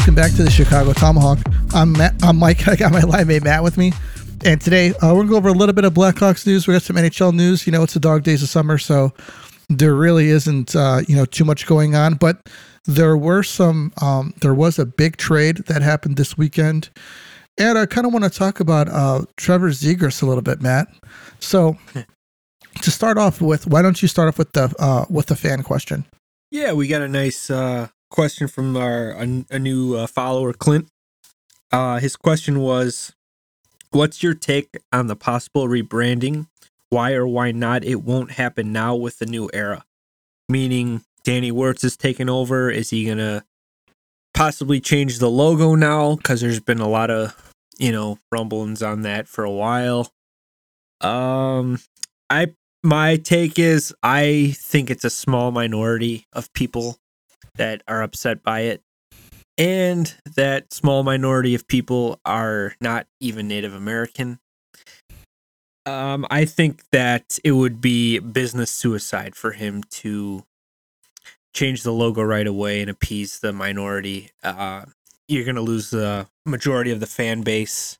welcome back to the Chicago Tomahawk. I'm Matt, I'm Mike. I got my live mate Matt with me, and today uh, we're gonna go over a little bit of Blackhawks news. We got some NHL news. You know, it's the dog days of summer, so there really isn't uh, you know too much going on. But there were some. Um, there was a big trade that happened this weekend, and I kind of want to talk about uh, Trevor Zegras a little bit, Matt. So to start off with, why don't you start off with the uh, with the fan question? Yeah, we got a nice uh, question from our a, a new uh, follower, Clint. Uh, his question was, "What's your take on the possible rebranding? Why or why not it won't happen now with the new era? Meaning, Danny Wirtz is taking over. Is he gonna possibly change the logo now? Because there's been a lot of you know rumblings on that for a while. Um, I my take is I think it's a small minority of people that are upset by it. And that small minority of people are not even Native American. Um, I think that it would be business suicide for him to change the logo right away and appease the minority. Uh, you're going to lose the majority of the fan base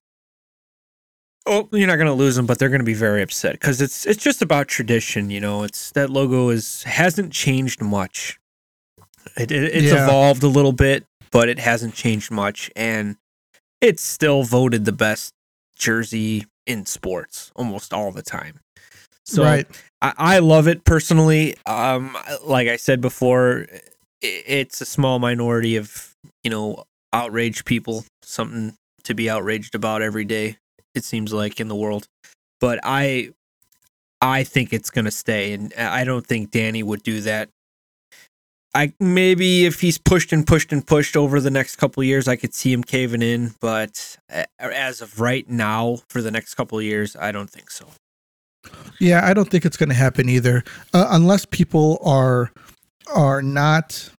Oh, you're not going to lose them, but they're going to be very upset because it's it's just about tradition. You know, it's that logo is hasn't changed much. It, it it's yeah. evolved a little bit, but it hasn't changed much, and it's still voted the best jersey in sports almost all the time. So right. I, I love it personally. Um, like I said before, it's a small minority of you know outraged people, something to be outraged about every day it seems like in the world. But I I think it's going to stay and I don't think Danny would do that. I maybe if he's pushed and pushed and pushed over the next couple years I could see him caving in, but as of right now for the next couple years I don't think so. Yeah, I don't think it's going to happen either. Uh, unless people are are not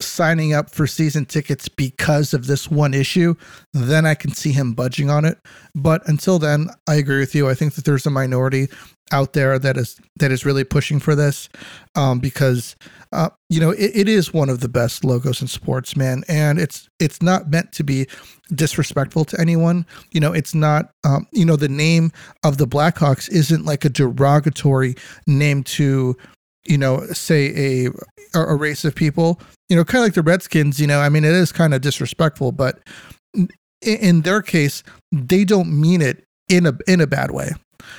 signing up for season tickets because of this one issue, then I can see him budging on it. But until then, I agree with you. I think that there's a minority out there that is that is really pushing for this um, because uh, you know it, it is one of the best logos in sports, man, and it's it's not meant to be disrespectful to anyone. You know, it's not um, you know the name of the Blackhawks isn't like a derogatory name to you know, say a a race of people, you know, kind of like the Redskins, you know, I mean, it is kind of disrespectful, but in their case, they don't mean it in a in a bad way.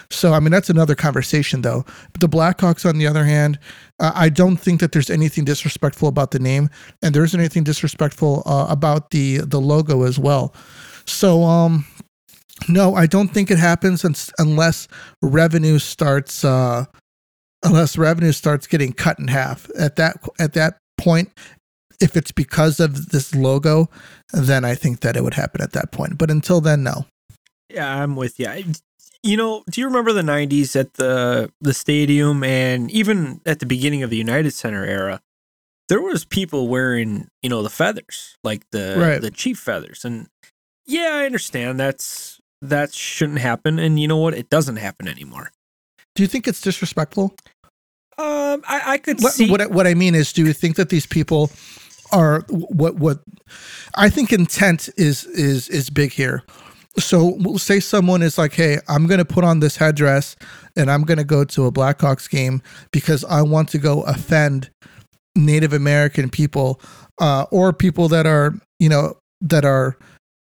So, I mean, that's another conversation, though. But the Blackhawks, on the other hand, uh, I don't think that there's anything disrespectful about the name, and there isn't anything disrespectful uh, about the the logo as well. So, um, no, I don't think it happens unless revenue starts uh, unless revenue starts getting cut in half. At that at that point, if it's because of this logo, then I think that it would happen at that point. But until then, no. Yeah, I'm with you. You know, do you remember the '90s at the the stadium and even at the beginning of the United Center era? There was people wearing, you know, the feathers, like the right. the chief feathers, and yeah, I understand that's that shouldn't happen, and you know what? It doesn't happen anymore. Do you think it's disrespectful? Um, I, I could what, see. What, what I mean is, do you think that these people are what what? I think intent is is is big here. So we'll say someone is like, "Hey, I'm going to put on this headdress and I'm going to go to a Blackhawks game because I want to go offend Native American people uh, or people that are you know that are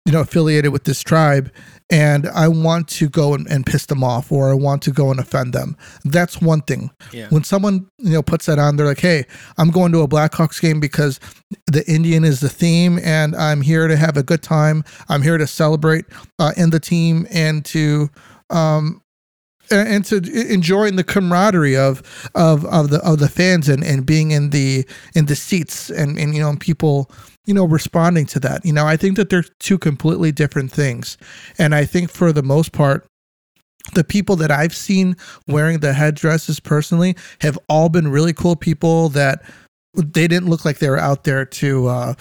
you know affiliated with this tribe and I want to go and, and, piss them off or I want to go and offend them. That's one thing. Yeah. When someone, you know, puts that on, they're like, hey, I'm going to a Blackhawks game because the Indian is the theme and I'm here to have a good time. I'm here to celebrate uh, in the team and to, um, and, to enjoying the camaraderie of of of the of the fans and and being in the in the seats and and you know people you know, responding to that. You know, I think that they're two completely different things. And I think for the most part, the people that I've seen wearing the headdresses personally have all been really cool people that they didn't look like they were out there to uh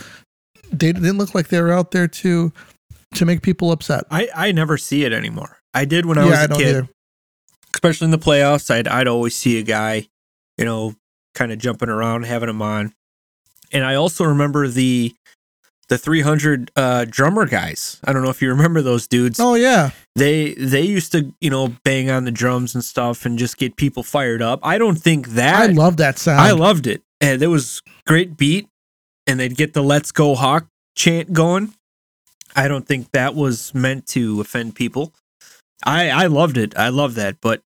they didn't look like they were out there to to make people upset. I I never see it anymore. I did when I yeah, was a kid. Either. Especially in the playoffs, I'd I'd always see a guy, you know, kind of jumping around, having them on. And I also remember the the 300 uh, drummer guys. I don't know if you remember those dudes. Oh yeah, they they used to you know bang on the drums and stuff and just get people fired up. I don't think that I love that sound. I loved it, and it was great beat, and they'd get the "Let's Go Hawk" chant going. I don't think that was meant to offend people. I I loved it. I love that, but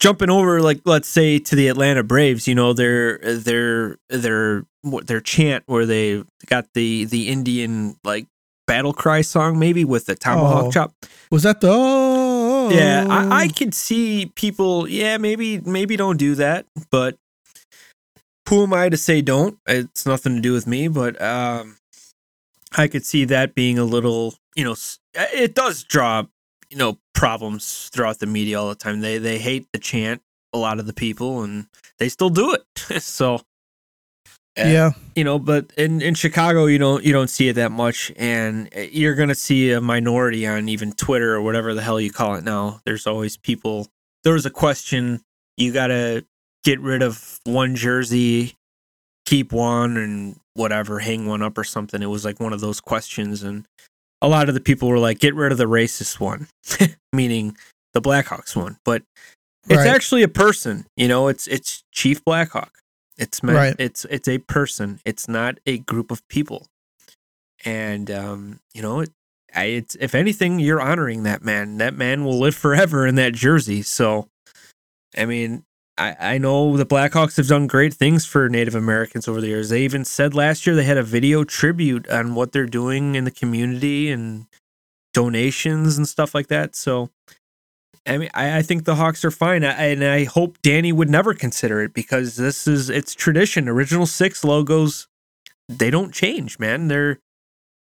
jumping over like let's say to the Atlanta Braves, you know, their their their their chant where they got the the Indian like battle cry song maybe with the tomahawk Oh. chop. Was that the? Oh, Yeah, I, I could see people. Yeah, maybe maybe don't do that, but who am I to say don't? It's nothing to do with me, but um, I could see that being a little. You know, it does draw you know problems throughout the media all the time. They they hate the chant a lot of the people, and they still do it. so. uh, yeah. you know but in in chicago you don't you don't see it that much and uh, you're gonna see a minority on even twitter or whatever the hell you call it now there's always people there was a question you gotta get rid of one jersey keep one and whatever hang one up or something it was like one of those questions and a lot of the people were like get rid of the racist one meaning the blackhawks one. But it's Right. actually a person you know it's it's chief blackhawk. It's meant Right. it's it's a person. It's not a group of people. And um you know it I, it's if anything you're honoring that man. That man will live forever in that jersey. So i mean I, I know the Blackhawks have done great things for Native Americans over the years. They even said last year they had a video tribute on what they're doing in the community and donations and stuff like that. So, I mean, I, I think the Hawks are fine, I, and I hope Danny would never consider it because this is it's tradition. Original six logos, they don't change, man. They're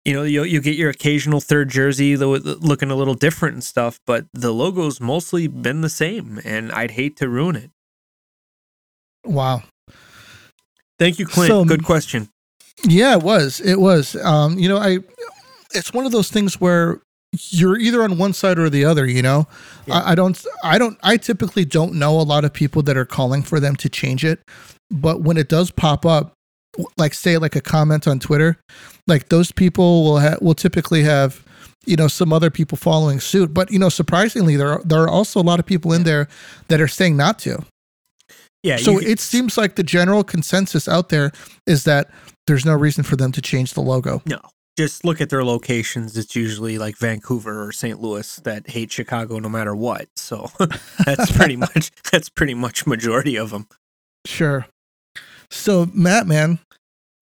you know you you get your occasional third jersey looking a little different and stuff, but the logo's mostly been the same, and I'd hate to ruin it. Wow. Thank you, Clint. So- Good question. Yeah, it was. It was. Um, you know, I. It's one of those things where you're either on one side or the other. You know, Yeah. I, I don't. I don't. I typically don't know a lot of people that are calling for them to change it, but when it does pop up, like say like a comment on Twitter, like those people will ha- will typically have. You know, some other people following suit, but you know, surprisingly, there are there are also a lot of people in there that are saying not to. Yeah. So you can- it seems like the general consensus out there is that there's no reason for them to change the logo. no. Just look at their locations. It's usually like Vancouver or St. Louis that hate Chicago no matter what. So that's pretty much that's pretty much majority of them. Sure. So Matt, man,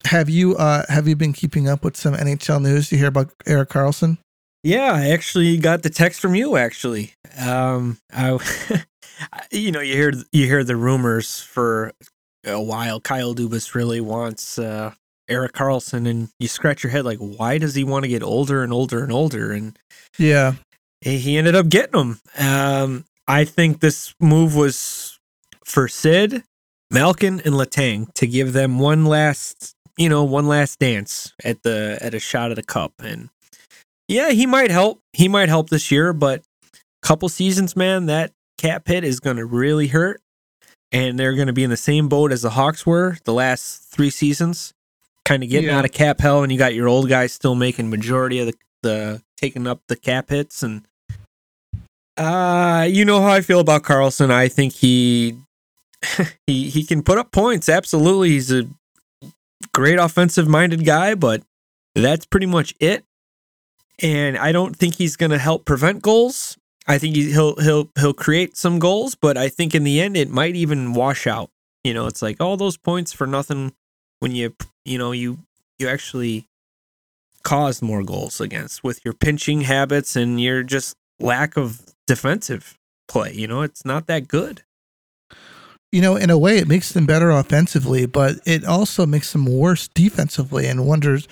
have you uh have you been keeping up with some NHL news? You hear about Erik Karlsson? Yeah, I actually got the text from you. Actually, um, I, you know, you hear you hear the rumors for a while. Kyle Dubas really wants uh, Erik Karlsson, and you scratch your head like, why does he want to get older and older and older? And Yeah. he ended up getting him. Um, I think this move was for Sid, Malkin, and Letang to give them one last, you know, one last dance at the at a shot of the cup. And yeah, he might help. He might help this year, but couple seasons, man, that cap hit is going to really hurt. And they're going to be in the same boat as the Hawks were the last three seasons, kind of getting Yeah. out of cap hell. And you got your old guys still making majority of the, the taking up the cap hits and uh you know how I feel about Karlsson. I think he he he can put up points. Absolutely. He's a great offensive minded guy, but that's pretty much it. And I don't think he's going to help prevent goals. I think he, he'll he'll he'll create some goals, but I think in the end it might even wash out. You know, it's like all those points for nothing when you you know you you actually caused more goals against with your pinching habits and your just lack of defensive play. You know, it's not that good. You know, in a way it makes them better offensively, but it also makes them worse defensively and wonders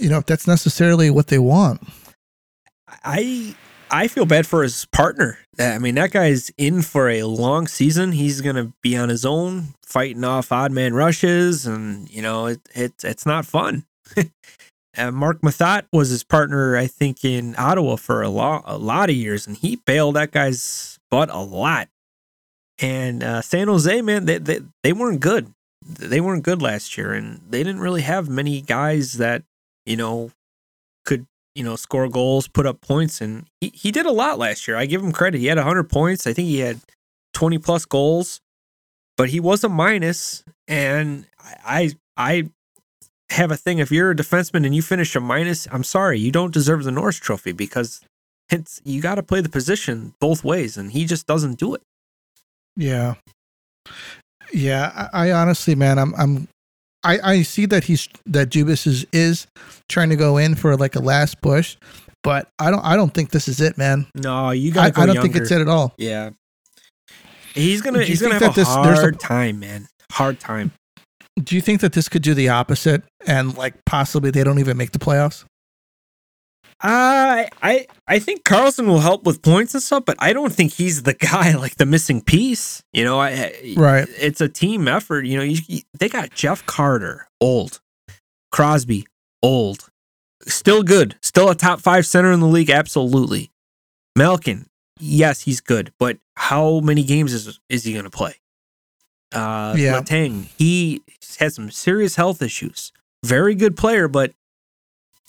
you know if that's necessarily what they want. I I feel bad for his partner. I mean, that guy's in for a long season. He's gonna be on his own, fighting off odd man rushes, and you know, it, it it's not fun. uh, Marc Methot was his partner, I think, in Ottawa for a lot a lot of years, and he bailed that guy's butt a lot. And uh, San Jose, man, they, they they weren't good. They weren't good last year, and they didn't really have many guys that you know, you know score goals, put up points, and he he did a lot last year. I give him credit. He had 100 points. I think he had 20 plus goals, but he was a minus. And I I have a thing. If you're a defenseman and you finish a minus, I'm sorry, you don't deserve the Norris Trophy because it's you got to play the position both ways, and he just doesn't do it. Yeah. Yeah, I, I honestly, man, I'm I'm I, I see that he's that Dubas is is trying to go in for like a last push, but I don't I don't think this is it, man. No, you I, got. I don't think it's it at all. Yeah, he's gonna he's gonna have a this- there's a- hard time, man. Hard time. Do you think that this could do the opposite and like possibly they don't even make the playoffs? I I I think Karlsson will help with points and stuff, but I don't think he's the guy like the missing piece. You know, I, Right. it's a team effort. You know, you, you- they got Jeff Carter, old, Crosby, old, still good, still a top five center in the league, absolutely. Malkin, yes, he's good, but how many games is is he going to play? Uh, Yeah. Letang, he had some serious health issues. Very good player, but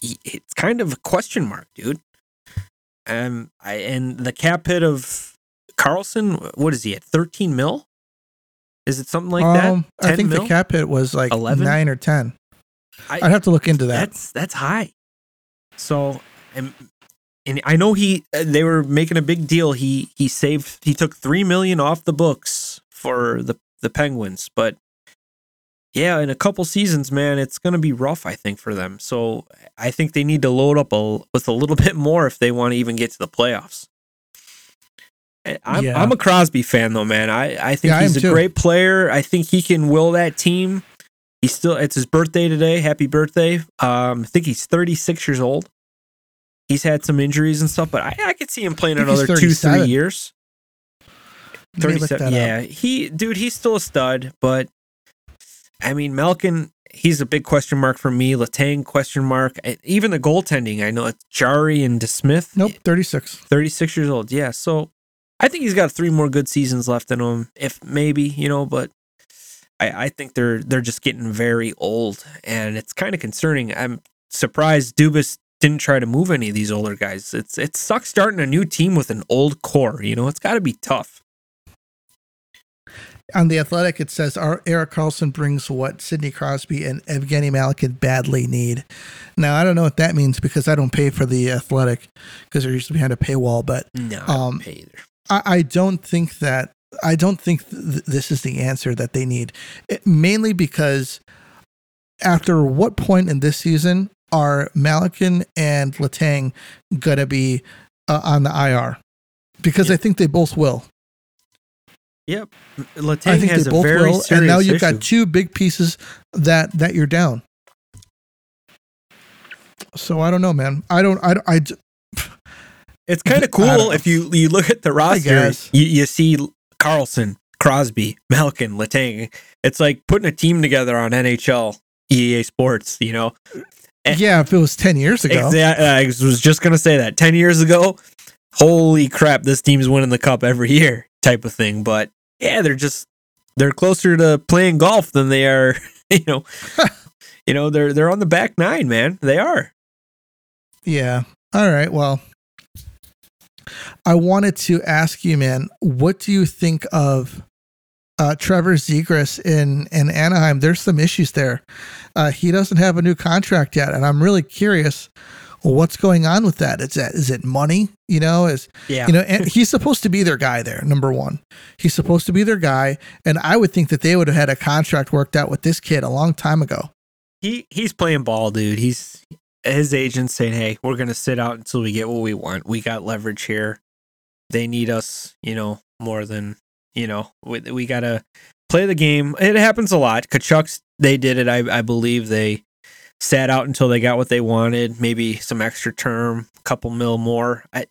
it's kind of a question mark, dude. Um, I and the cap hit of Karlsson, what is he at? Thirteen mil? Is it something like that? Um, I think mil? the cap hit was like 11? nine or ten. I- I'd have to look into that. That's that's high. So, and, and I know he uh, they were making a big deal. He he saved he took three million off the books for the the Penguins, but yeah, in a couple seasons, man, it's going to be rough. I think for them. So I think they need to load up a, with a little bit more if they want to even get to the playoffs. I'm, Yeah. I'm a Crosby fan though, man. I, I think Yeah, he's am a too. great player. I think he can will that team. He's still it's his birthday today. Happy birthday. Um, I think he's 36 years old. He's had some injuries and stuff, but I, I could see him playing I another two, three years. Let me look 37. that up. Yeah. He dude, he's still a stud, but I mean Malkin, he's a big question mark for me. Letang question mark. Even the goaltending, I know it's Jarry and DeSmith. Nope, thirty six. 36 years old. Yeah. So I think he's got three more good seasons left in him, if maybe, you know, but I, I think they're they're just getting very old and it's kind of concerning. I'm surprised Dubas didn't try to move any of these older guys. It's it sucks starting a new team with an old core, you know, it's gotta be tough. On the Athletic, it says our Erik Karlsson brings what Sidney Crosby and Evgeny Malkin badly need. Now I don't know what that means because I don't pay for the Athletic because they're usually behind a paywall. But No, I Um, don't pay either. I, I don't think that I don't think th- this is the answer that they need. It, mainly because after what point in this season are Malakin and Letang gonna be uh, on the IR? Because Yeah. I think they both will. Yep. Letang I think has they both will, and now you've issue. got two big pieces that that you're down. So I don't know, man. I don't. I. don't- It's kind of cool if you you look at the roster. You, you see Karlsson, Crosby, Malkin, Letang. It's like putting a team together on NHL EA Sports. You know, Eh. yeah, if it was ten years ago, Exactly. I was just gonna say that ten years ago. Holy crap! This team's winning the cup every year, type of thing. But yeah, they're just they're closer to playing golf than they are. You know, you know they're they're on the back nine, man. They are. Yeah. All right. Well, I wanted to ask you, man, what do you think of uh, Trevor Zegras in, in Anaheim? There's some issues there. Uh, he doesn't have a new contract yet, and I'm really curious what's going on with that. Is that is it money? You know, is Yeah. you know, and he's supposed to be their guy there. Number one, he's supposed to be their guy, and I would think that they would have had a contract worked out with this kid a long time ago. he he's playing ball, dude. He's his agent saying, "Hey, we're gonna sit out until we get what we want. We got leverage here. They need us, you know, more than you know. We, we gotta play the game. It happens a lot. Tkachuk's they did it. I I believe they sat out until they got what they wanted. Maybe some extra term, couple mil more. I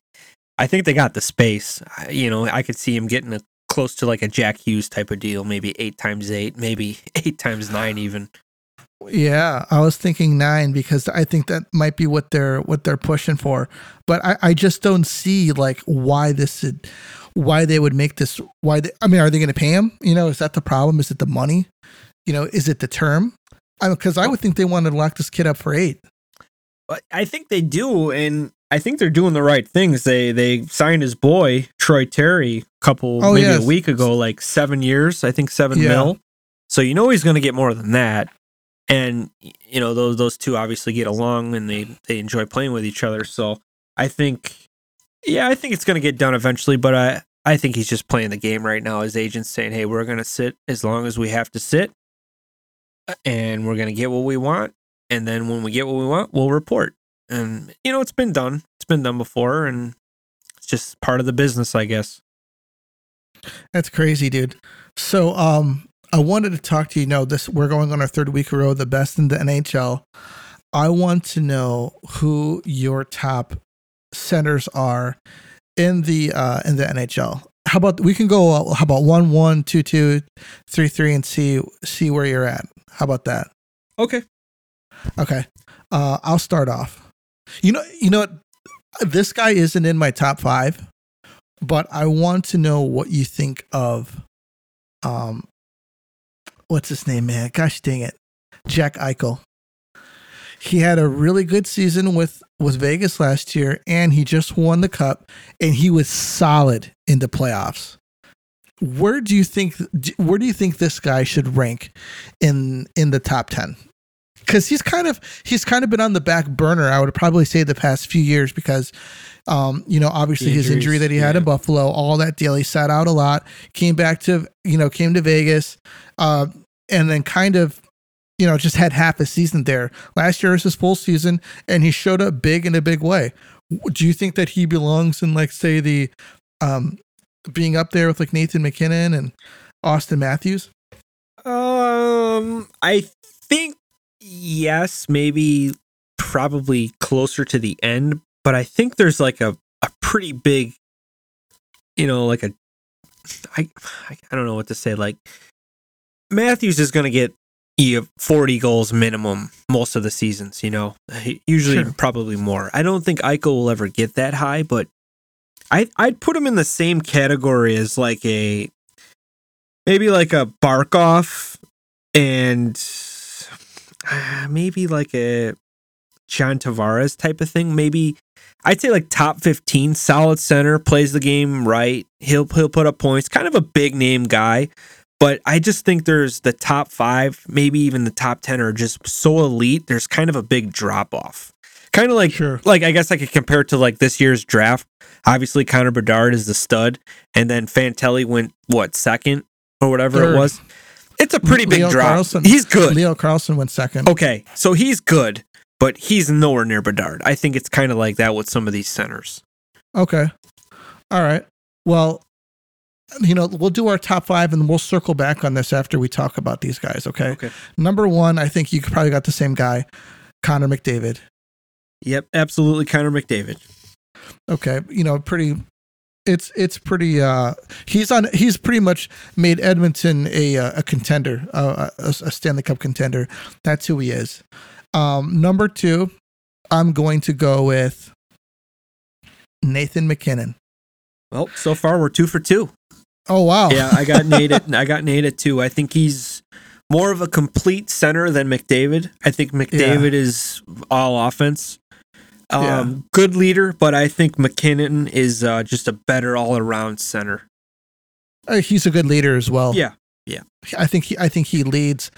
I think they got the space. I, you know, I could see him getting a close to like a Jack Hughes type of deal. Maybe eight times eight, maybe eight times nine even. Yeah, I was thinking nine because I think that might be what they're what they're pushing for. But I, I just don't see like why this would, why they would make this. Why they, I mean, are they going to pay him? You know, is that the problem? Is it the money? You know, is it the term? I because I would think they wanted to lock this kid up for eight. I think they do, and I think they're doing the right things. They they signed his boy Troy Terry a couple Oh, maybe yes. a week ago, like seven years. I think seven Yeah. mil. So you know he's going to get more than that. And you know those those two obviously get along and they they enjoy playing with each other. So I think, yeah, I think it's going to get done eventually. But I I think he's just playing the game right now. His agent's saying, "Hey, we're going to sit as long as we have to sit, and we're going to get what we want. And then when we get what we want, we'll report." And you know, it's been done. It's been done before, and it's just part of the business, I guess. That's crazy, dude. So, um, I wanted to talk to you. Know this. We're going on our third week in row, the best in the NHL. I want to know who your top centers are in the uh, in the NHL. How about we can go? Uh, how about one, one, two, two, three, three, and see see where you're at. How about that? Okay. Okay. Uh, I'll start off. You know, you know? This guy isn't in my top five, but I want to know what you think of um what's his name, man? Gosh dang it. Jack Eichel. He had a really good season with with Vegas last year and he just won the cup and he was solid in the playoffs. Where do you think where do you think this guy should rank in in the top 10? because he's kind of he's kind of been on the back burner. I would probably say the past few years because, um, you know, obviously his injury that he had in. Buffalo, all that deal. He sat out a lot, came back to you know came to Vegas, uh, and then kind of. You know, just had half a season there. Last year was his full season, and he showed up big in a big way. Do you think that he belongs in, like, say, the um, being up there with like Nathan MacKinnon and Austin Matthews? Um, I think yes, maybe probably closer to the end, but I think there's like a a pretty big, you know, like a I I, don't know what to say. Like Matthews is going to get 40 goals minimum most of the seasons. You know, usually Sure. probably more. I don't think Eichel will ever get that high, but I I'd put him in the same category as like a maybe like a Barkov and uh, maybe like a John Tavares type of thing. Maybe I'd say like top 15 solid center, plays the game right. He'll he'll put up points, kind of a big name guy. But I just think there's the top five, maybe even the top 10 are just so elite. There's kind of a big drop off. Kind of like, Sure. like I guess I could compare it to like this year's draft. Obviously, Connor Bedard is the stud, and then Fantilli went what second or whatever Third. it was. It's a pretty big drop. Carlsson- He's good. Leo Carlsson went second. Okay, so he's good, but he's nowhere near Bedard. I think it's kind of like that with some of these centers. Okay. All right. Well, you know, we'll do our top five and we'll circle back on this after we talk about these guys. Okay. Okay. Number one, I think you probably got the same guy, Connor McDavid. Yep, absolutely, Connor McDavid. Okay. You know, pretty. It's it's pretty. uh He's on. He's pretty much made Edmonton a uh, a contender, uh, a, a Stanley Cup contender. That's who he is. Um Number two, I'm going to go with Nathan MacKinnon. Well, so far we're two for two. Oh wow. Yeah, I got Nate at I got Nate at two. I think he's more of a complete center than McDavid. I think McDavid is all offense. Um, Yeah. good leader, but I think MacKinnon is uh, just a better all around center. Uh, he's a good leader as well. Yeah, yeah, I think he I think he leads.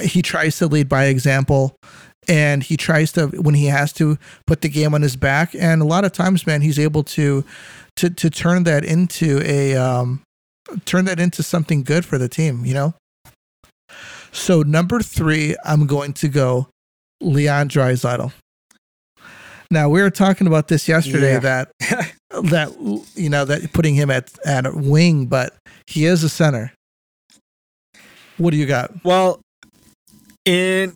He tries to lead by example, and he tries to when he has to put the game on his back. And a lot of times, man, he's able to to to turn that into a um, turn that into something good for the team. You know. So number three, I'm going to go Leon Draisaitl. Now we were talking about this yesterday Yeah. that that you know that putting him at at a wing, but he is a center. What do you got? Well, and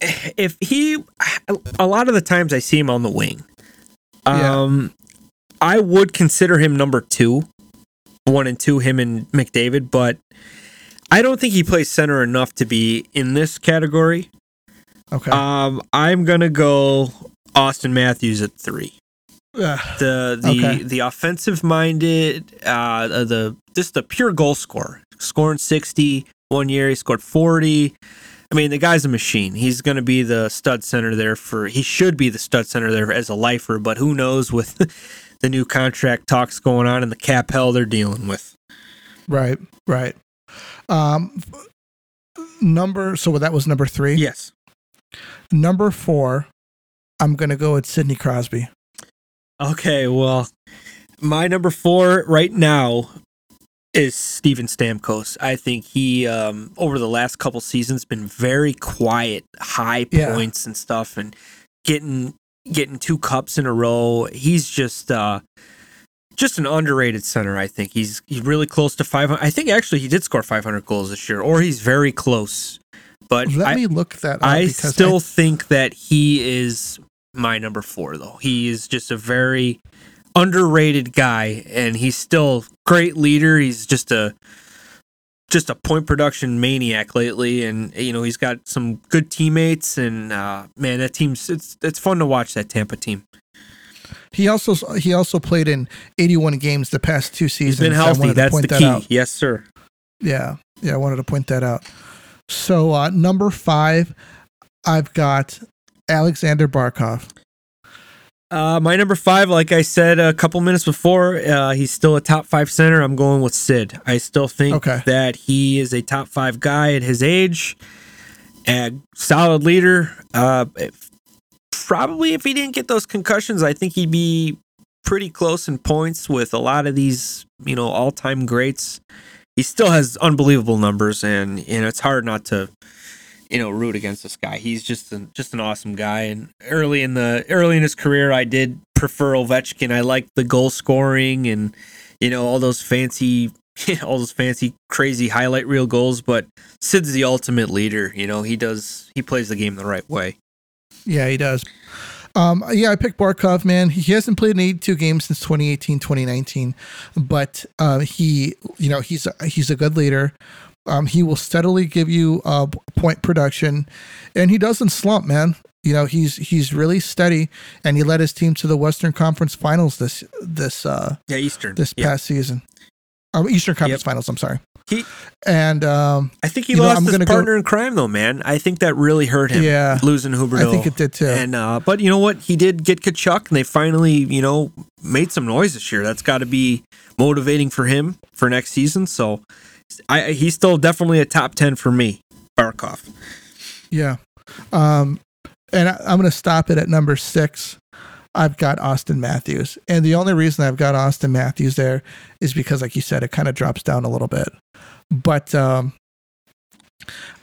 if he, a lot of the times I see him on the wing. Yeah. Um, I would consider him number two, one and two, him and McDavid, but I don't think he plays center enough to be in this category. Okay. Um, I'm gonna go Austin Matthews at three. Ugh. The the Okay. the offensive minded, uh, the just the pure goal scorer, scoring sixty one year. He scored forty. I mean, the guy's a machine. He's going to be the stud center there for. He should be the stud center there as a lifer, but who knows with the new contract talks going on and the cap hell they're dealing with. Right, right. Um, number so that was number three. Yes. Number four, I'm gonna go with Sidney Crosby. Okay, well, my number four right now is Steven Stamkos. I think he um, over the last couple seasons been very quiet, high Yeah. points and stuff, and getting getting two cups in a row. He's just uh, just an underrated center. I think he's he's really close to 500. I think actually he did score 500 goals this year, or he's very close. But Let I, me look that up I still think that he is my number four, though. He is just a very underrated guy, and he's still great leader. He's just a just a point production maniac lately, and you know he's got some good teammates. And uh, man, that team's it's it's fun to watch that Tampa team. he also he also played in 81 games the past two seasons. He's been healthy. That's the that key. out. Yes, sir. Yeah, yeah, I wanted to point that out. So uh, number five, I've got Alexander Barkov. Uh, my number five, like I said a couple minutes before, uh, he's still a top five center. I'm going with Sid. I still think Okay. that he is a top five guy at his age, and solid leader. Uh, probably if he didn't get those concussions, I think he'd be pretty close in points with a lot of these, you know, all time greats. He still has unbelievable numbers, and you know it's hard not to you know root against this guy. He's just an, just an awesome guy. And early in the early in his career, I did prefer Ovechkin. I liked the goal scoring and you know all those fancy all those fancy crazy highlight reel goals. But Sid's the ultimate leader. You know he does he plays the game the right way. Yeah, he does. Um, yeah, I picked Barkov, man. He hasn't played in 82 games since 2018, 2019, but uh, he, you know, he's a, he's a good leader. Um, he will steadily give you uh, point production, and he doesn't slump, man. You know, he's he's really steady, and he led his team to the Western Conference Finals this this uh, Yeah, Eastern. this Yeah. past season. Um, Eastern Conference Yep. Finals. I'm sorry. He- and um, I think he know, lost I'm his gonna go- partner in crime though, man. I think that really hurt him. Yeah. losing Huberdeau. I think it did too. And uh, but you know what? He did get Tkachuk, and they finally, you know, made some noise this year. That's got to be motivating for him for next season. So, I he's still definitely a top ten for me, Barkov. Yeah. Um, and I, I'm going to stop it at number six. I've got Austin Matthews. And the only reason I've got Austin Matthews there is because, like you said, it kind of drops down a little bit. But um,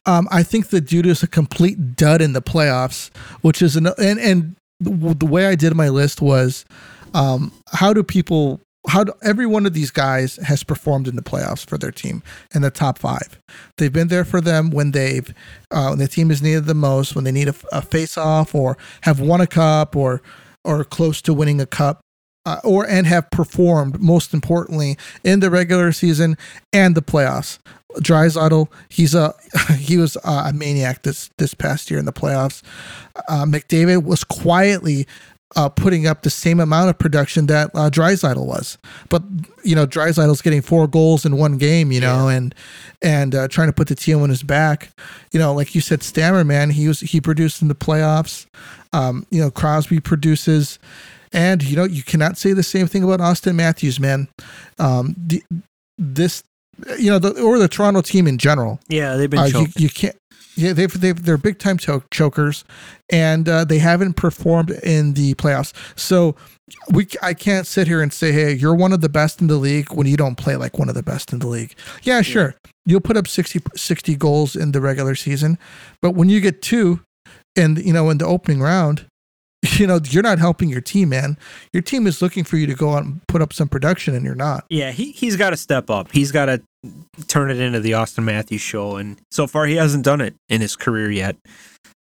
um, I think the dude is a complete dud in the playoffs, which is an, and, and the, the way I did my list was um, how do people, how do, every one of these guys has performed in the playoffs for their team in the top five. They've been there for them when they've uh, when the team is needed the most, when they need a, a face off or have won a cup or or close to winning a cup. Uh, or and have performed most importantly in the regular season and the playoffs. Draisaitl, he's a he was a maniac this this past year in the playoffs. Uh, McDavid was quietly uh, putting up the same amount of production that uh, Draisaitl was, but you know Draisaitl's getting four goals in one game, you know, and and uh, trying to put the team on his back. You know, like you said, Stammer, man, he was he produced in the playoffs. Um, you know, Crosby produces, and you know you cannot say the same thing about Austin Matthews, man. Um, the, this, you know, the, or the Toronto team in general. Yeah, they've been Uh, you, you can't. Yeah, they've, they've they're big time cho- chokers, and uh, they haven't performed in the playoffs. So we I can't sit here and say, hey, you're one of the best in the league when you don't play like one of the best in the league. Yeah, sure, you'll put up 60, 60 goals in the regular season, but when you get two, and you know in the opening round, you know you're not helping your team, man. Your team is looking for you to go out and put up some production, and you're not. Yeah, he he's got to step up. He's got to turn it into the Austin Matthews show, and so far he hasn't done it in his career yet.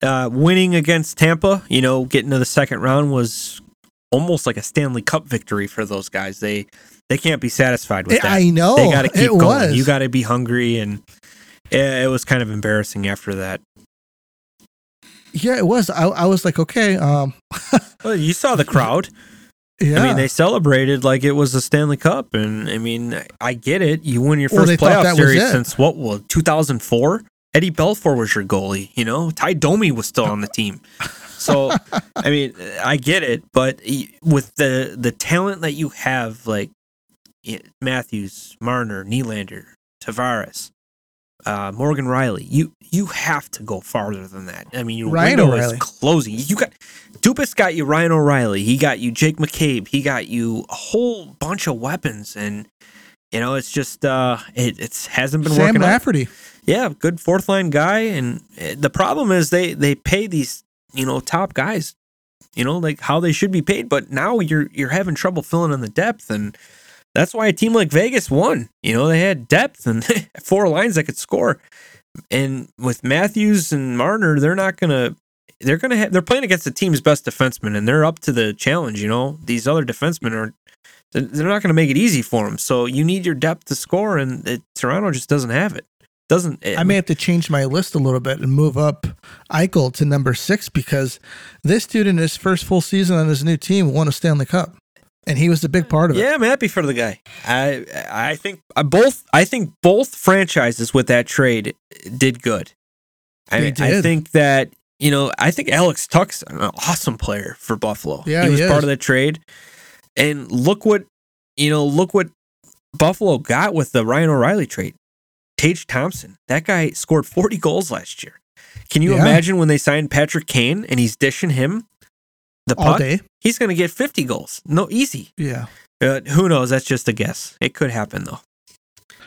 Uh, winning against Tampa, you know, getting to the second round was almost like a Stanley Cup victory for those guys. They they can't be satisfied with that. I know they got to keep it going. was. You got to be hungry, and it, it was kind of embarrassing after that. Yeah, it was. I, I was like, okay, um, Well, you saw the crowd. Yeah. I mean, they celebrated like it was a Stanley Cup, and I mean, I get it. You win your first playoff series since what? Well, two thousand four. Eddie Belfour was your goalie. You know, Ty Domi was still on the team. So, I mean, I get it, but with the the talent that you have, like Matthews, Marner, Nylander, Tavares, uh, Morgan Rielly. you you have to go farther than that. I mean, your Ryan window O'Reilly. is closing. You got Dubas got you Ryan O'Reilly. He got you Jake McCabe. He got you a whole bunch of weapons, and you know it's just uh, it it's hasn't been Sam working. Lafferty. Out. Yeah, good fourth line guy, and eh, the problem is they they pay these you know top guys, you know like how they should be paid, but now you're you're having trouble filling in the depth and that's why a team like Vegas won. You know, they had depth and four lines that could score. And with Matthews and Marner, they're not gonna they're gonna have they're playing against the team's best defenseman and they're up to the challenge, you know. These other defensemen are they're not gonna make it easy for them. So you need your depth to score and it, Toronto just doesn't have it. Doesn't it, I may have to change my list a little bit and move up Eichel to number six because this dude in his first full season on his new team won a Stanley Cup and he was a big part of it. Yeah, I'm happy for the guy. I I think uh, both I think both franchises with that trade did good. I, did. I think that you know I think Alex Tuch's an awesome player for Buffalo. Yeah, he was he part of that trade, and look what you know. Look what Buffalo got with the Ryan O'Reilly trade. Tage Thompson, that guy scored 40 goals last year. Can you yeah. imagine when they signed Patrick Kane and he's dishing him the puck, he's going to get 50 goals. No, easy. Yeah. Uh, who knows? That's just a guess. It could happen though.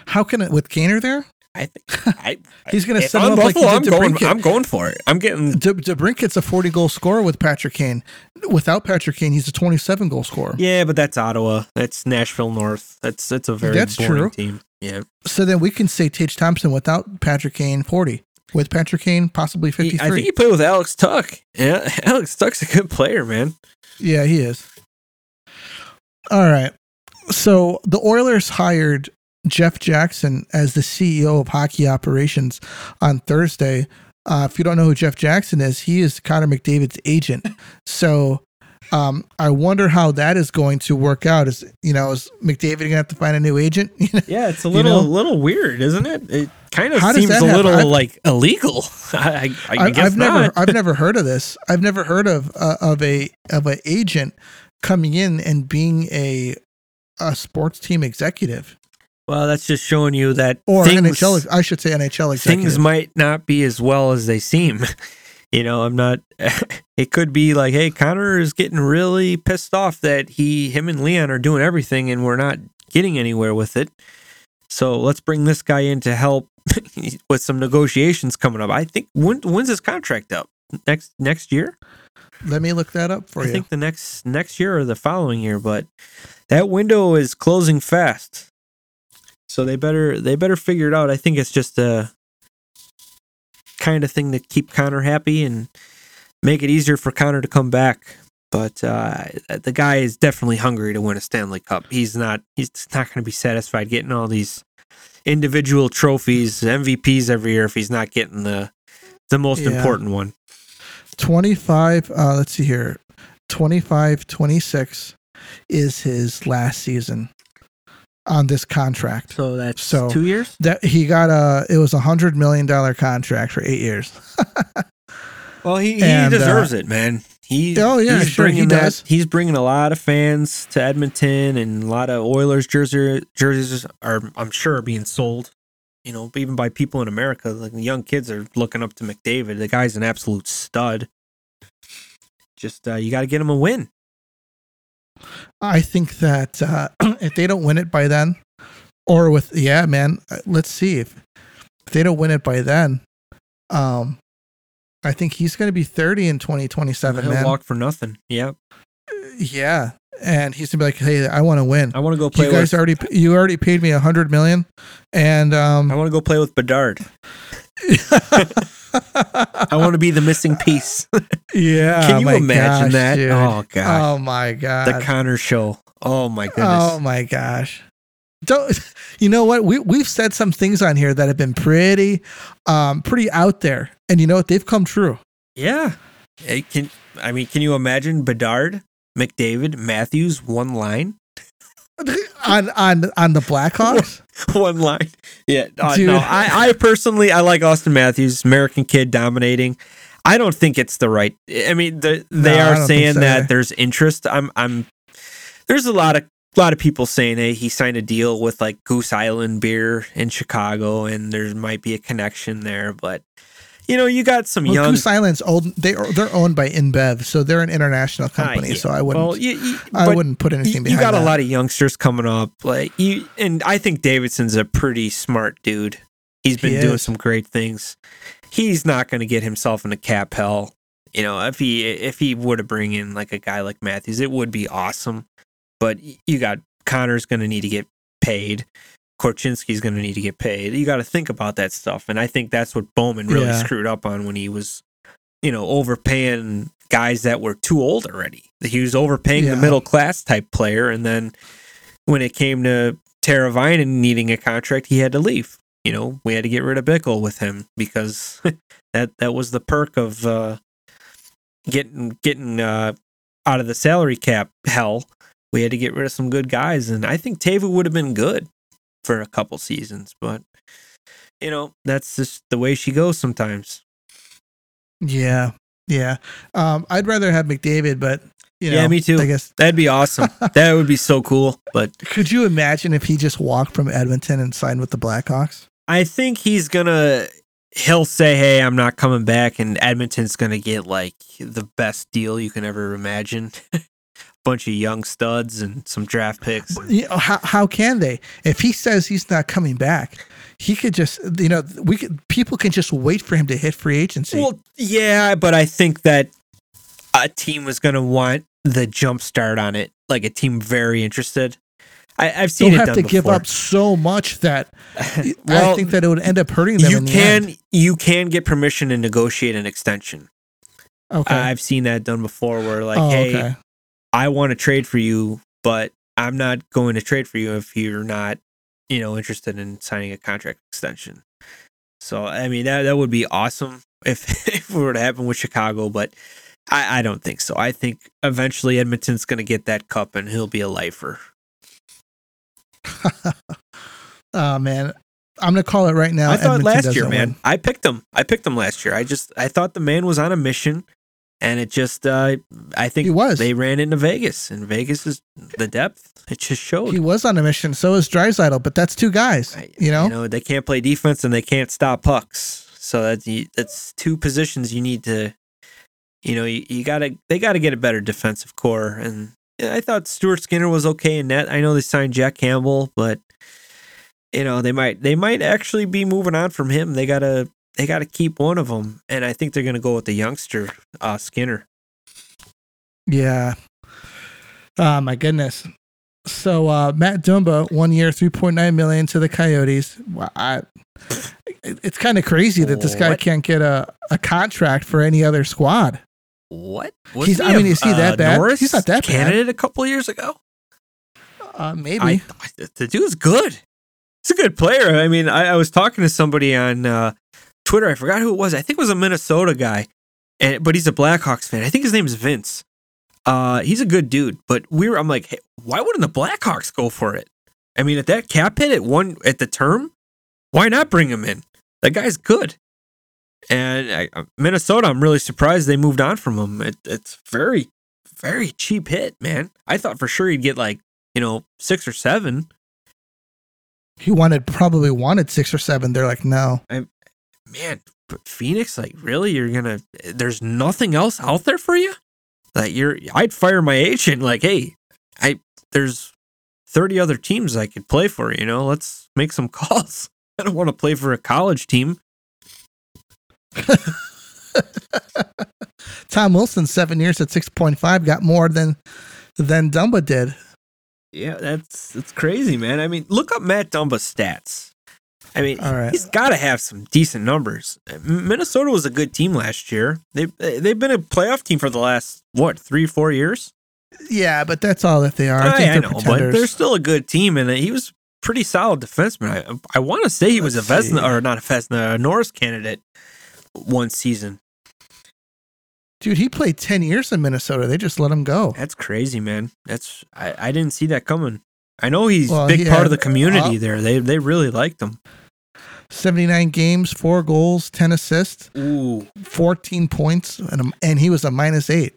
How can it with Kaner there? I think I, he's going to set up Buffalo, like I'm going. I'm going for it. I'm getting. De, DeBrincat's a 40 goal scorer with Patrick Kane. Without Patrick Kane, he's a 27 goal scorer. Yeah, but that's Ottawa. That's Nashville North. That's that's a very that's true. team. Yeah. So then we can say Tage Thompson without Patrick Kane 40 with Patrick Kane, possibly 53. I think he played with Alex Tuch. Yeah, Alex Tuch's a good player, man. Yeah, he is. All right. So the Oilers hired Jeff Jackson as the CEO of hockey operations on Thursday. Uh, if you don't know who Jeff Jackson is, he is Connor McDavid's agent. So um, I wonder how that is going to work out. Is you know, is McDavid gonna have to find a new agent? yeah, it's a little you know? little weird, isn't it? It kind of seems a little I've, like illegal. I, I, I have never I've never heard of this. I've never heard of uh, of a of an agent coming in and being a a sports team executive. Well, that's just showing you that or things, NHL. I should say NHL executive. Things might not be as well as they seem. You know, I'm not. it could be like, hey, Connor is getting really pissed off that he, him, and Leon are doing everything, and we're not getting anywhere with it. So let's bring this guy in to help with some negotiations coming up. I think when, when's his contract up? Next next year? Let me look that up for I you. I think the next next year or the following year, but that window is closing fast. So they better they better figure it out. I think it's just a kind of thing to keep Connor happy and make it easier for Connor to come back. But uh, the guy is definitely hungry to win a Stanley Cup. He's not. He's not going to be satisfied getting all these individual trophies, MVPs every year if he's not getting the the most yeah. important one. 25 uh let's see here. 25 26 is his last season on this contract. So that's so 2 years? That he got a it was a 100 million dollar contract for 8 years. well, he, he and, deserves uh, it, man. He, oh yeah, he's sure he that. He's bringing a lot of fans to Edmonton, and a lot of Oilers jersey jerseys are, I'm sure, are being sold. You know, even by people in America, like the young kids are looking up to McDavid. The guy's an absolute stud. Just uh, you got to get him a win. I think that uh, if they don't win it by then, or with yeah, man, uh, let's see if, if they don't win it by then. Um, I think he's going to be 30 in 2027, He'll man. walk for nothing. Yep. Yeah. And he's gonna be like, "Hey, I want to win. I want to go play." You guys with... already, you already paid me a hundred million, and um, I want to go play with Bedard. I want to be the missing piece. yeah. Can you imagine gosh, that? Dude. Oh god. Oh my god. The Connor show. Oh my goodness. Oh my gosh. Don't you know what? We we've said some things on here that have been pretty um pretty out there. And you know what? They've come true. Yeah. It can I mean, can you imagine Bedard, McDavid, Matthews, one line? on on on the Blackhawks. One line. Yeah. Uh, no, I, I personally I like Austin Matthews, American kid dominating. I don't think it's the right. I mean, the, they No, are saying so that there's interest. I'm I'm there's a lot of a lot of people saying, hey, he signed a deal with like Goose Island Beer in Chicago, and there might be a connection there. But you know, you got some Well, young. Goose Island's old. They are they're owned by InBev, so they're an international Ah, company. yeah. So I wouldn't. Well, you, you, I wouldn't put anything you, behind you got that. a lot of youngsters coming up, like you, and I think Davidson's a pretty smart dude. He's been He doing is. some great things. He's not going to get himself into cap hell. You know, if he if he would have bring in like a guy like Matthews, it would be awesome. But you got Connor's going to need to get paid. Korchinski's going to need to get paid. You got to think about that stuff, and I think that's what Bowman really Yeah. screwed up on when he was, you know, overpaying guys that were too old already. He was overpaying Yeah. the middle class type player, and then when it came to Teravainen needing a contract, he had to leave. You know, we had to get rid of Bickell with him because that that was the perk of uh, getting getting uh, out of the salary cap hell. We had to get rid of some good guys, and I think Tava would have been good for a couple seasons, but you know that's just the way she goes sometimes. Yeah, yeah. Um, I'd rather have McDavid, but you know, Yeah, me too. I guess. That'd be awesome. that would be so cool. But Could you imagine if he just walked from Edmonton and signed with the Blackhawks? I think he's gonna he'll say, Hey, I'm not coming back and Edmonton's gonna get like the best deal you can ever imagine. Bunch of young studs and some draft picks. You know, how how can they? If he says he's not coming back, he could just you know we could people can just wait for him to hit free agency. Well, yeah, but I think that a team was gonna want the jump start on it. Like a team very interested. I, I've seen They'll it have to give before. up so much that I think that it would end up hurting them. you in the can you can get permission to negotiate an extension. Okay. I've seen that done before where like, oh, hey, okay. I want to trade for you, but I'm not going to trade for you if you're not, you know, interested in signing a contract extension. So I mean that that would be awesome if if it were to happen with Chicago, but I, I don't think so. I think eventually Edmonton's gonna get that cup and he'll be a lifer. oh man, I'm gonna call it right now. I thought Edmonton last year, man. win. I picked him. I picked him last year. I just I thought the man was on a mission and it just uh I think He was. they ran into Vegas and Vegas is the depth. It just showed. He was on a mission. So is Draisaitl, but that's two guys. I- You know. you know they can't play defense and they can't stop pucks. So that's that's two positions you need to, you know, you, you gotta they got to get a better defensive core. And I thought Stuart Skinner was okay in net. I know they signed Jack Campbell, but you know they might they might actually be moving on from him. They gotta they gotta keep one of them, and I think they're gonna go with the youngster uh, Skinner. Yeah. Oh my goodness. So uh, Matt Dumba, one year, three point nine million to the Coyotes. Well, I, it's kind of crazy that this guy What? can't get a, a contract for any other squad. What? He's- I mean, is he that bad? Norris He's not that bad. candidate a couple years ago. Uh, maybe. I, I- the dude's good. He's a good player. I mean, I, I was talking to somebody on uh, Twitter. I forgot who it was. I think it was a Minnesota guy, and but he's a Blackhawks fan. I think his name is Vince. Uh, he's a good dude. But we were. I'm like, hey, why wouldn't the Blackhawks go for it? I mean, at that cap hit at one at the term, why not bring him in? That guy's good. And I, uh, Minnesota, I'm really surprised they moved on from him. It, it's very, very cheap hit, man. I thought for sure he'd get like you know six or seven. he wanted probably wanted six or seven. They're like, no. Man, but Phoenix, like, really, you're gonna? There's nothing else out there for you. Like, you're, I'd fire my agent. Like, hey, I there's thirty other teams I could play for. You know, let's make some calls. I don't want to play for a college team. Tom Wilson, seven years at six point five, got more than than Dumba did. Yeah, that's that's crazy, man. I mean, look up Matt Dumba's stats. I mean, right. he's got to have some decent numbers. Minnesota was a good team last year. They they've been a playoff team for the last what three four years. Yeah, but that's all that they are. I I, think I know, but they're still a good team, and he was pretty solid defenseman. I, I want to say he was a Let's Vezina see. or not a Vezina, a Norris candidate one season. Dude, he played ten years in Minnesota. They just let him go. That's crazy, man. That's I, I didn't see that coming. I know he's Well, a big he part of the community uh, there. They they really liked him. 79 games, four goals, 10 assists, Ooh, 14 points, and, a, and he was a minus eight.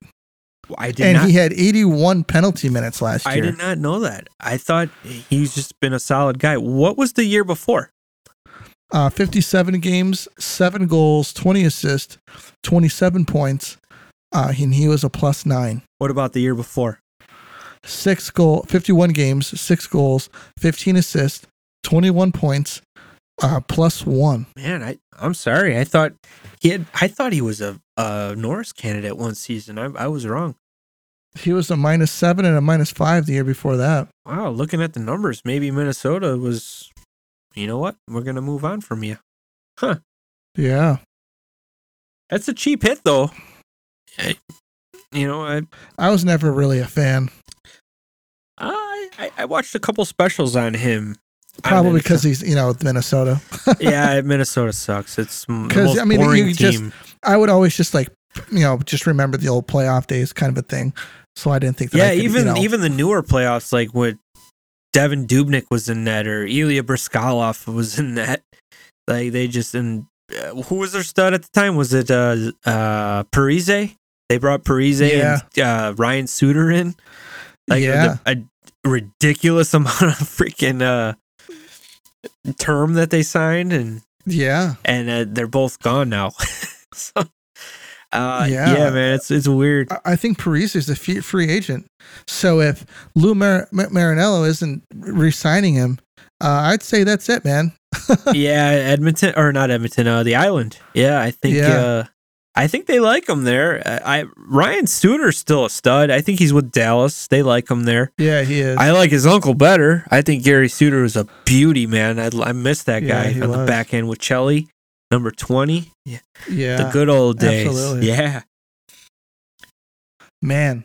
I did and not. he had 81 penalty minutes last year. I did not know that. I thought he's just been a solid guy. What was the year before? Uh, 57 games, seven goals, 20 assists, 27 points. Uh, and he was a plus nine. What about the year before? Six goal, 51 games, six goals, 15 assists, 21 points, uh, plus one. Man, I I'm sorry. I thought he had. I thought he was a, a Norris candidate one season. I I was wrong. He was a minus seven and a minus five the year before that. Wow, looking at the numbers, maybe Minnesota was. You know what? We're gonna move on from you. Huh? Yeah. That's a cheap hit, though. I, you know, I, I was never really a fan. I I- I watched a couple specials on him. Probably because he's, you know, Minnesota. yeah, Minnesota sucks. It's m- the 'Cause, most I mean, you boring just- I would always just like, you know, just remember the old playoff days kind of a thing. So I didn't think that. yeah, could, even you know, even the newer playoffs, like when Devan Dubnyk was in net or Ilya Bryzgalov was in net, like they just and uh, who was their stud at the time? Was it uh uh Parise? They brought Parise Yeah. and uh, Ryan Suter in. Like Yeah. a, a ridiculous amount of freaking uh term that they signed and yeah. and uh, they're both gone now. so, uh, yeah. Yeah. man, it's it's weird. I- think Parise is a free agent. So if Lou Mar- Mar- Marinello isn't re-signing him, uh, I'd say that's it, man. yeah, Edmonton or not Edmonton, uh, the island. Yeah, I think. Yeah. I think they like him there. I, I Ryan Suter's still a stud. I think he's with Dallas. They like him there. Yeah, he is. I like his uncle better. I think Gary Suter was a beauty, man. I, I miss that guy he on the back end with Chelly, number twenty. Yeah, yeah, the good old days. absolutely. Yeah. man.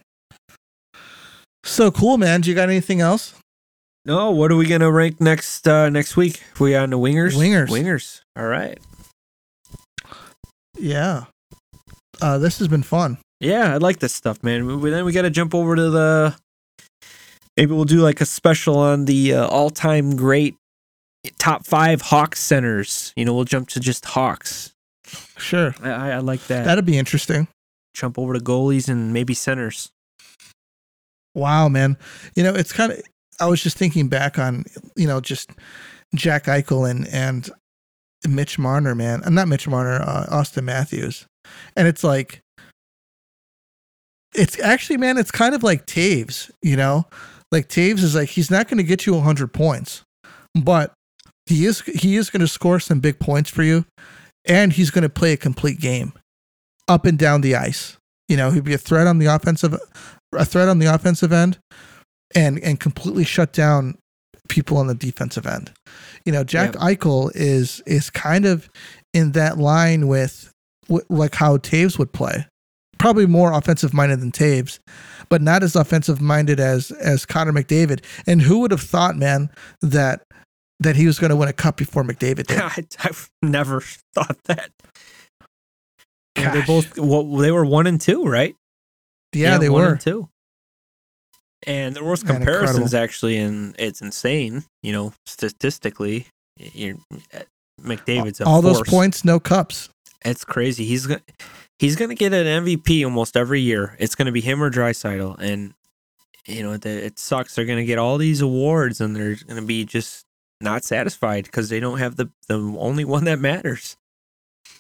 So cool, man. Do you got anything else? No, what are we gonna rank next uh next week? we on the wingers? Wingers. Wingers. All right. Yeah. Uh, this has been fun. Yeah, I like this stuff, man. We, then we got to jump over to the. Maybe we'll do like a special on the uh, all-time great top five Hawks centers. You know, we'll jump to just Hawks. Sure. I, I, I like that. That'd be interesting. jump over to goalies and maybe centers. Wow, man. You know, it's kind of. I was just thinking back on, you know, just Jack Eichel and and Mitch Marner, man. I'm not Mitch Marner, uh, Auston Matthews, and it's like, it's actually, man, it's kind of like Toews. You know, like Toews is like he's not going to get you 100 points, but he is he is going to score some big points for you, and he's going to play a complete game, up and down the ice. You know, he'd be a threat on the offensive, a threat on the offensive end, and and completely shut down people on the defensive end. You know, Jack Yep. Eichel is is kind of in that line with, like how Toews would play. Probably more offensive minded than Toews, but not as offensive minded as as Connor McDavid. And who would have thought, man, that that he was going to win a cup before McDavid did? I, I've never thought that. Yeah, they both well, they were one and two, right? Yeah, they one were. and two. And there was comparisons actually, and it's insane. You know, statistically, you're, eh, McDavid's a All those points, no cups. It's crazy. He's gonna he's gonna get an MVP almost every year. It's gonna be him or Draisaitl, and you know it, it sucks. They're gonna get all these awards, and they're gonna be just not satisfied because they don't have the the only one that matters.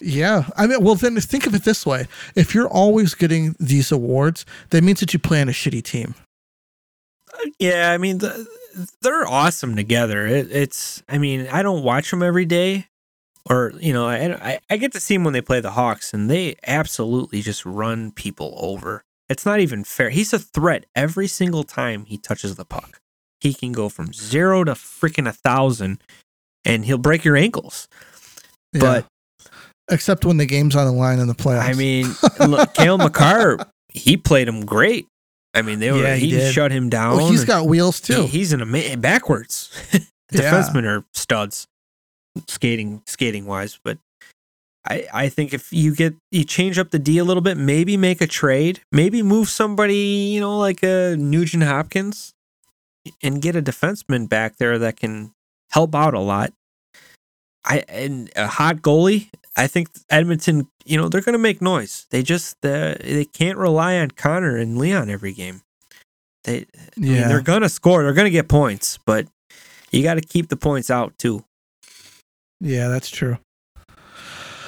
Yeah. I mean, well, then think of it this way if you're always getting these awards, that means that you play on a shitty team. Uh, Yeah, I mean the, they're awesome together. It, it's I mean I don't watch them every day, or you know I, I get to see them when they play the Hawks, and they absolutely just run people over. It's not even fair. He's a threat every single time he touches the puck. He can go from zero to freaking a thousand, and he'll break your ankles. Yeah. But except when the game's on the line in the playoffs. I mean, look, Cale Makar, he played him great. I mean, they were Yeah, he he, shut him down. oh, he's got wheels too. He- he's an ama- backwards. the Yeah. defensemen are studs, skating skating wise. But I I think if you get you change up the D a little bit, maybe make a trade, maybe move somebody, you know, like a Nugent Hopkins. and get a defenseman back there that can help out a lot. I and a hot goalie. I think Edmonton, you know, they're going to make noise. They just uh, they can't rely on Connor and Leon every game. They yeah, I mean, they're going to score. They're going to get points, but you got to keep the points out too. Yeah, that's true.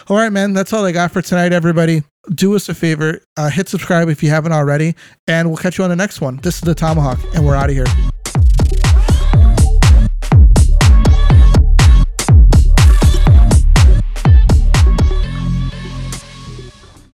All right, man. That's all I got for tonight, everybody. Do us a favor, uh, hit subscribe if you haven't already, and we'll catch you on the next one. This is the Tomahawk, and we're out of here.